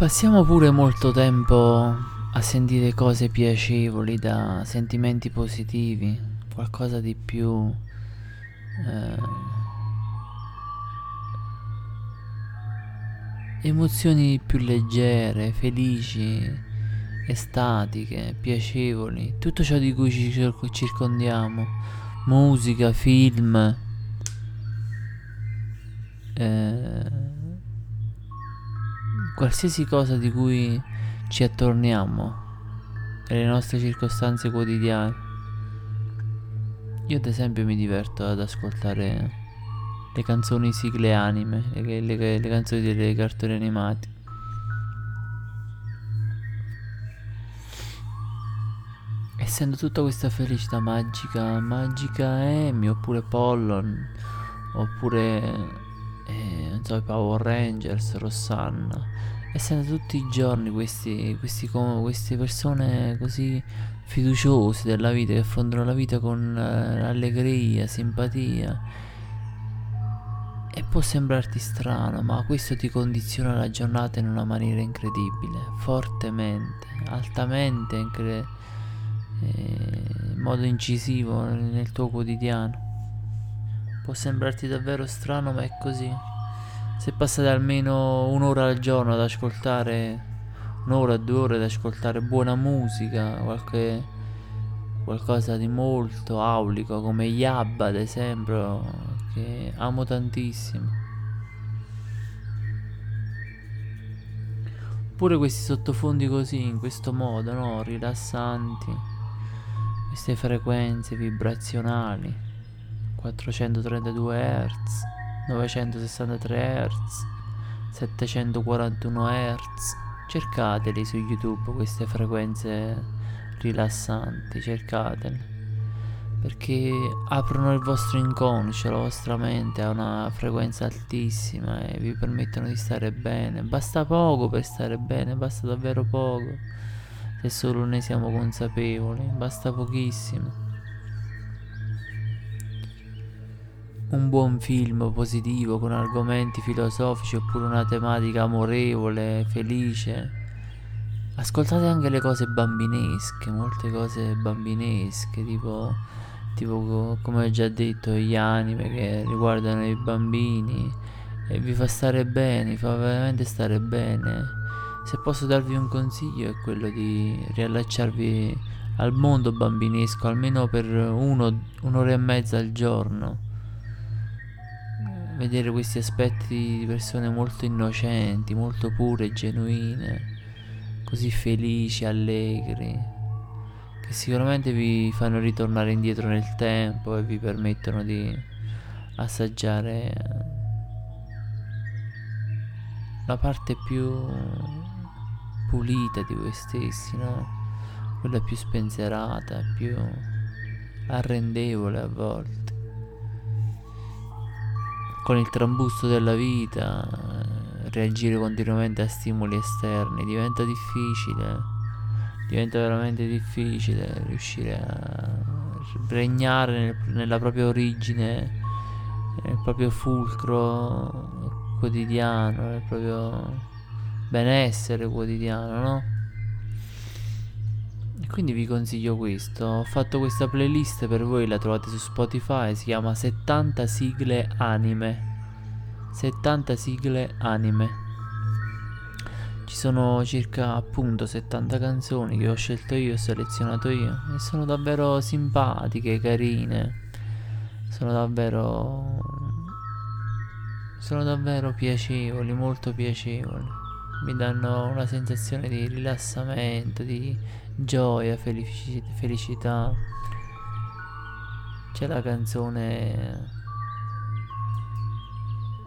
Passiamo pure molto tempo a sentire cose piacevoli da sentimenti positivi, qualcosa di più eh, emozioni più leggere, felici, estatiche, piacevoli, tutto ciò di cui ci circondiamo, musica, film. Eh, qualsiasi cosa di cui ci attorniamo nelle nostre circostanze quotidiane. Io ad esempio mi diverto ad ascoltare le canzoni sigle anime, le, le, le canzoni dei cartoni animati. Essendo tutta questa felicità magica, magica Amy oppure Pollon oppure eh, so, i Power Rangers, Rosanna. Essendo tutti i giorni questi, questi, queste persone così fiduciose della vita che affrontano la vita con uh, allegria, simpatia. E può sembrarti strano ma questo ti condiziona la giornata in una maniera incredibile. Fortemente altamente incre- eh, in modo incisivo nel tuo quotidiano. Può sembrarti davvero strano ma è così se passate almeno un'ora al giorno ad ascoltare, un'ora, due ore ad ascoltare buona musica, qualche, qualcosa di molto aulico come Yabba ad esempio, che amo tantissimo. Pure questi sottofondi così, in questo modo, no? Rilassanti, queste frequenze vibrazionali, 432 Hz 963 Hz, 741 Hz. Cercateli su YouTube queste frequenze rilassanti, cercateli. Perché aprono il vostro inconscio, la vostra mente a una frequenza altissima e vi permettono di stare bene. Basta poco per stare bene, basta davvero poco. Se solo ne siamo consapevoli, basta pochissimo. Un buon film positivo con argomenti filosofici oppure una tematica amorevole, felice. Ascoltate anche le cose bambinesche, molte cose bambinesche, tipo, tipo come ho già detto, gli anime che riguardano i bambini e vi fa stare bene, vi fa veramente stare bene. Se posso darvi un consiglio è quello di riallacciarvi al mondo bambinesco almeno per uno, un'ora e mezza al giorno vedere questi aspetti di persone molto innocenti, molto pure, genuine, così felici, allegri, che sicuramente vi fanno ritornare indietro nel tempo e vi permettono di assaggiare la parte più pulita di voi stessi, no? Quella più spensierata, più arrendevole a volte con il trambusto della vita, reagire continuamente a stimoli esterni diventa difficile, diventa veramente difficile riuscire a regnare nel, nella propria origine, nel proprio fulcro quotidiano, nel proprio benessere quotidiano, no? Quindi vi consiglio questo. Ho fatto questa playlist per voi, la trovate su Spotify, si chiama 70 sigle anime. 70 sigle anime. Ci sono circa appunto 70 canzoni che ho scelto io, ho selezionato io e sono davvero simpatiche, carine. Sono davvero sono davvero piacevoli, molto piacevoli. Mi danno una sensazione di rilassamento, di gioia, felici- felicità. C'è la canzone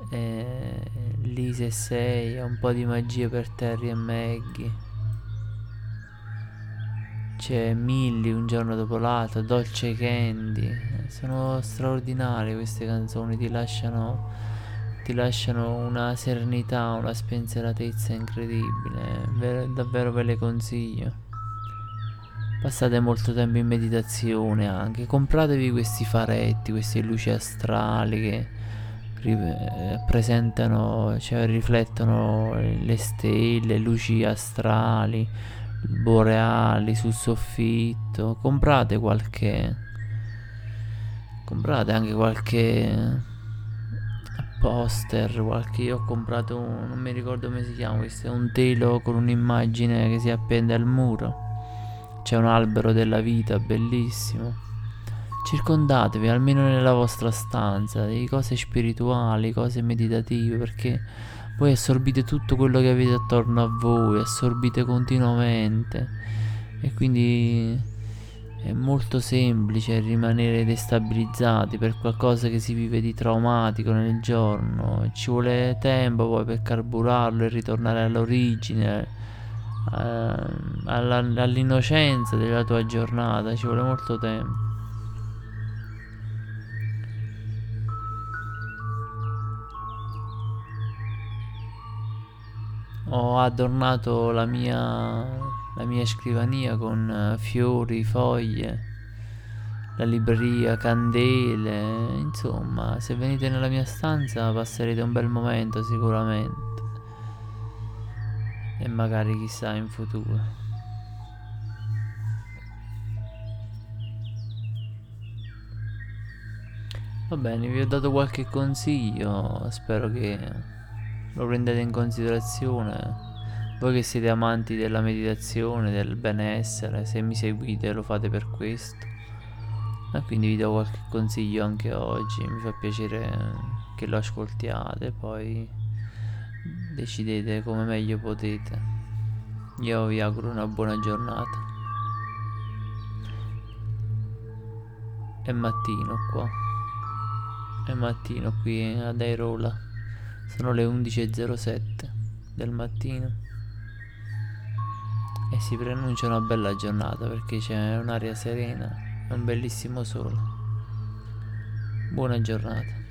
eh, Lisa e 6, un po' di magia per Terry e Maggie. C'è Millie un giorno dopo l'altro, Dolce Candy. Sono straordinarie queste canzoni, ti lasciano, ti lasciano una serenità, una spensieratezza incredibile. Ver- davvero ve le consiglio. Passate molto tempo in meditazione anche. Compratevi questi faretti, queste luci astrali che presentano, cioè riflettono le stelle, luci astrali, boreali sul soffitto. Comprate qualche comprate anche qualche poster, qualche io ho comprato un, non mi ricordo come si chiama, questo è un telo con un'immagine che si appende al muro. C'è un albero della vita bellissimo. Circondatevi almeno nella vostra stanza di cose spirituali, cose meditative, perché voi assorbite tutto quello che avete attorno a voi, assorbite continuamente e quindi è molto semplice rimanere destabilizzati per qualcosa che si vive di traumatico nel giorno. Ci vuole tempo poi per carburarlo e ritornare all'origine, eh, alla, all'innocenza della tua giornata. Ci vuole molto tempo. Ho adornato la mia la mia scrivania con uh, fiori, foglie, la libreria, candele, insomma, se venite nella mia stanza passerete un bel momento sicuramente. E magari chissà in futuro. Va bene, vi ho dato qualche consiglio, spero che lo prendete in considerazione voi che siete amanti della meditazione, del benessere, se mi seguite lo fate per questo. E quindi vi do qualche consiglio anche oggi, mi fa piacere che lo ascoltiate, poi decidete come meglio potete. Io vi auguro una buona giornata. È mattino qua. È mattino qui ad Airola. Sono le 11.07 del mattino e si preannuncia una bella giornata perché c'è un'aria serena e un bellissimo sole. Buona giornata.